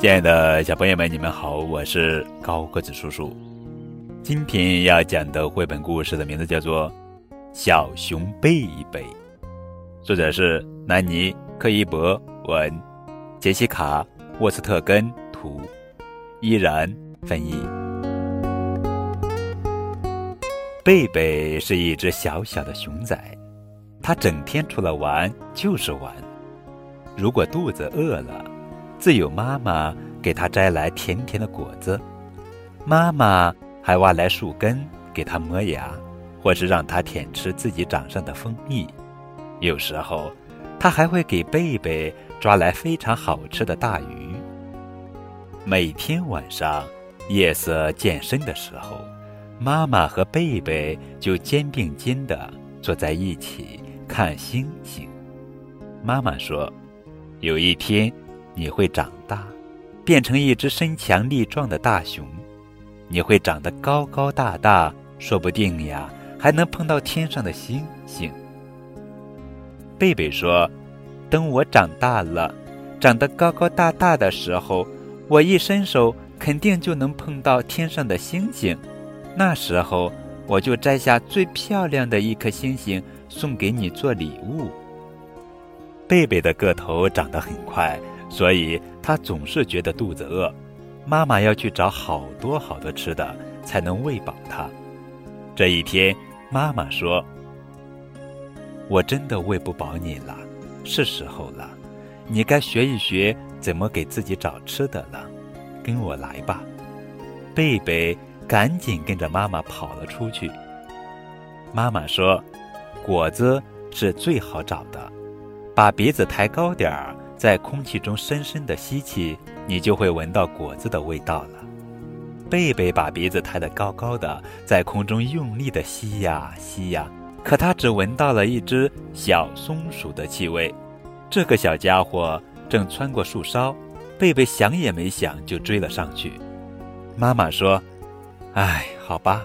亲爱的小朋友们，你们好，我是高个子叔叔。今天要讲的绘本故事的名字叫做《小熊贝贝》，作者是南尼·克伊伯文，杰西卡·沃斯特根图，依然翻译。贝贝是一只小小的熊仔，它整天除了玩就是玩。如果肚子饿了，自有妈妈给它摘来甜甜的果子，妈妈还挖来树根给它磨牙，或是让它舔吃自己掌上的蜂蜜。有时候，它还会给贝贝抓来非常好吃的大鱼。每天晚上，夜色渐深的时候。妈妈和贝贝就肩并肩地坐在一起看星星。妈妈说：“有一天你会长大，变成一只身强力壮的大熊，你会长得高高大大，说不定呀，还能碰到天上的星星。”贝贝说：“等我长大了，长得高高大大的时候，我一伸手肯定就能碰到天上的星星。”那时候，我就摘下最漂亮的一颗星星送给你做礼物。贝贝的个头长得很快，所以他总是觉得肚子饿，妈妈要去找好多好多吃的才能喂饱他。这一天，妈妈说：“我真的喂不饱你了，是时候了，你该学一学怎么给自己找吃的了。跟我来吧，贝贝。”赶紧跟着妈妈跑了出去。妈妈说：“果子是最好找的，把鼻子抬高点儿，在空气中深深的吸气，你就会闻到果子的味道了。”贝贝把鼻子抬得高高的，在空中用力的吸呀吸呀，可他只闻到了一只小松鼠的气味。这个小家伙正穿过树梢，贝贝想也没想就追了上去。妈妈说。哎，好吧，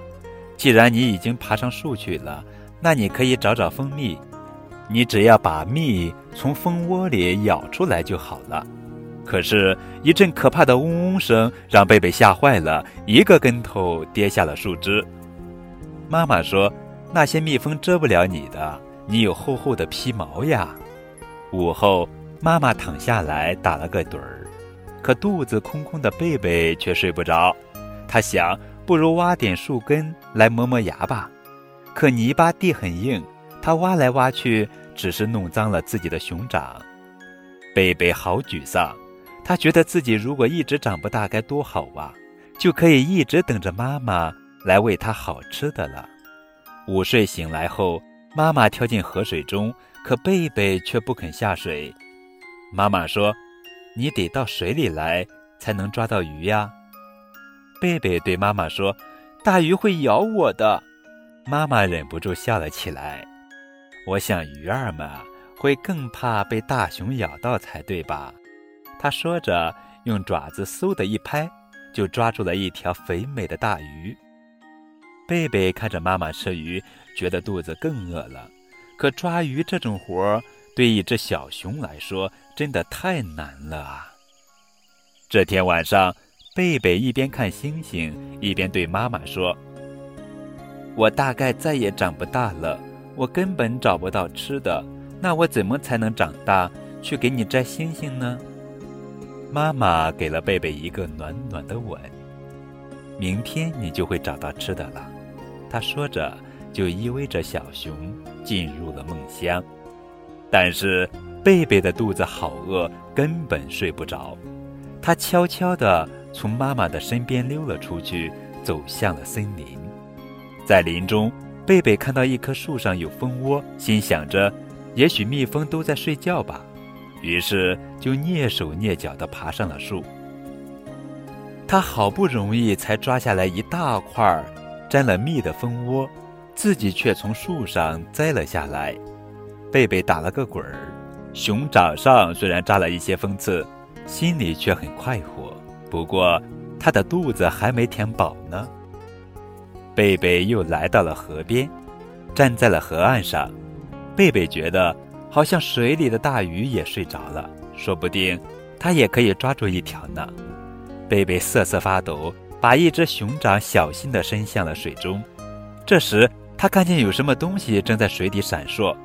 既然你已经爬上树去了，那你可以找找蜂蜜。你只要把蜜从蜂窝里舀出来就好了。可是，一阵可怕的嗡嗡声让贝贝吓坏了，一个跟头跌下了树枝。妈妈说：“那些蜜蜂蛰不了你的，你有厚厚的皮毛呀。”午后，妈妈躺下来打了个盹儿，可肚子空空的贝贝却睡不着。他想。不如挖点树根来磨磨牙吧，可泥巴地很硬，他挖来挖去，只是弄脏了自己的熊掌。贝贝好沮丧，他觉得自己如果一直长不大该多好啊，就可以一直等着妈妈来喂他好吃的了。午睡醒来后，妈妈跳进河水中，可贝贝却不肯下水。妈妈说：“你得到水里来，才能抓到鱼呀。”贝贝对妈妈说：“大鱼会咬我的。”妈妈忍不住笑了起来。我想鱼儿们会更怕被大熊咬到才对吧？他说着，用爪子嗖的一拍，就抓住了一条肥美的大鱼。贝贝看着妈妈吃鱼，觉得肚子更饿了。可抓鱼这种活儿，对一只小熊来说真的太难了啊！这天晚上。贝贝一边看星星，一边对妈妈说：“我大概再也长不大了，我根本找不到吃的，那我怎么才能长大，去给你摘星星呢？”妈妈给了贝贝一个暖暖的吻。明天你就会找到吃的了，她说着，就依偎着小熊进入了梦乡。但是贝贝的肚子好饿，根本睡不着，他悄悄地。从妈妈的身边溜了出去，走向了森林。在林中，贝贝看到一棵树上有蜂窝，心想着，也许蜜蜂都在睡觉吧。于是就蹑手蹑脚地爬上了树。他好不容易才抓下来一大块沾了蜜的蜂窝，自己却从树上摘了下来。贝贝打了个滚儿，熊掌上虽然扎了一些蜂刺，心里却很快活。不过，他的肚子还没填饱呢。贝贝又来到了河边，站在了河岸上。贝贝觉得好像水里的大鱼也睡着了，说不定他也可以抓住一条呢。贝贝瑟瑟发抖，把一只熊掌小心地伸向了水中。这时，他看见有什么东西正在水底闪烁，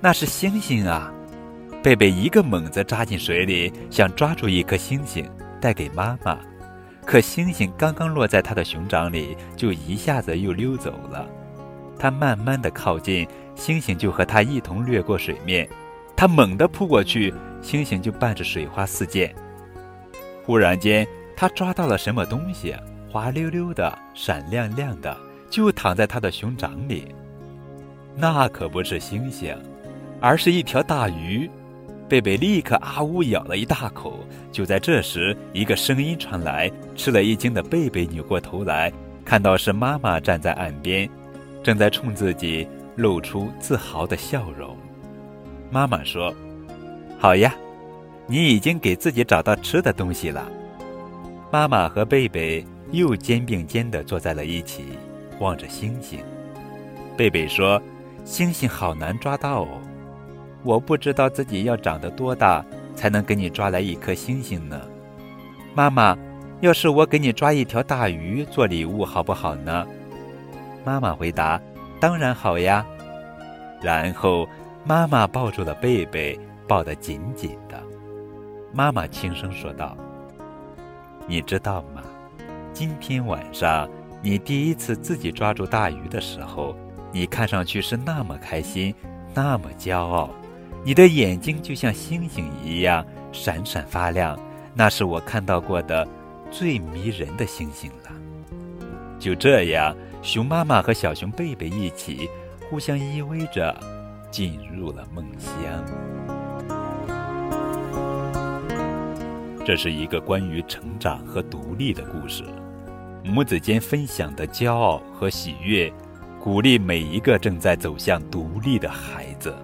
那是星星啊！贝贝一个猛子扎进水里，想抓住一颗星星带给妈妈。可星星刚刚落在他的熊掌里，就一下子又溜走了。他慢慢的靠近，星星就和他一同掠过水面。他猛地扑过去，星星就伴着水花四溅。忽然间，他抓到了什么东西，滑溜溜的，闪亮亮的，就躺在他的熊掌里。那可不是星星，而是一条大鱼。贝贝立刻啊呜咬了一大口。就在这时，一个声音传来，吃了一惊的贝贝扭过头来，看到是妈妈站在岸边，正在冲自己露出自豪的笑容。妈妈说：“好呀，你已经给自己找到吃的东西了。”妈妈和贝贝又肩并肩地坐在了一起，望着星星。贝贝说：“星星好难抓到哦。”我不知道自己要长得多大才能给你抓来一颗星星呢，妈妈，要是我给你抓一条大鱼做礼物，好不好呢？妈妈回答：“当然好呀。”然后妈妈抱住了贝贝，抱得紧紧的。妈妈轻声说道：“你知道吗？今天晚上你第一次自己抓住大鱼的时候，你看上去是那么开心，那么骄傲。”你的眼睛就像星星一样闪闪发亮，那是我看到过的最迷人的星星了。就这样，熊妈妈和小熊贝贝一起互相依偎着，进入了梦乡。这是一个关于成长和独立的故事，母子间分享的骄傲和喜悦，鼓励每一个正在走向独立的孩子。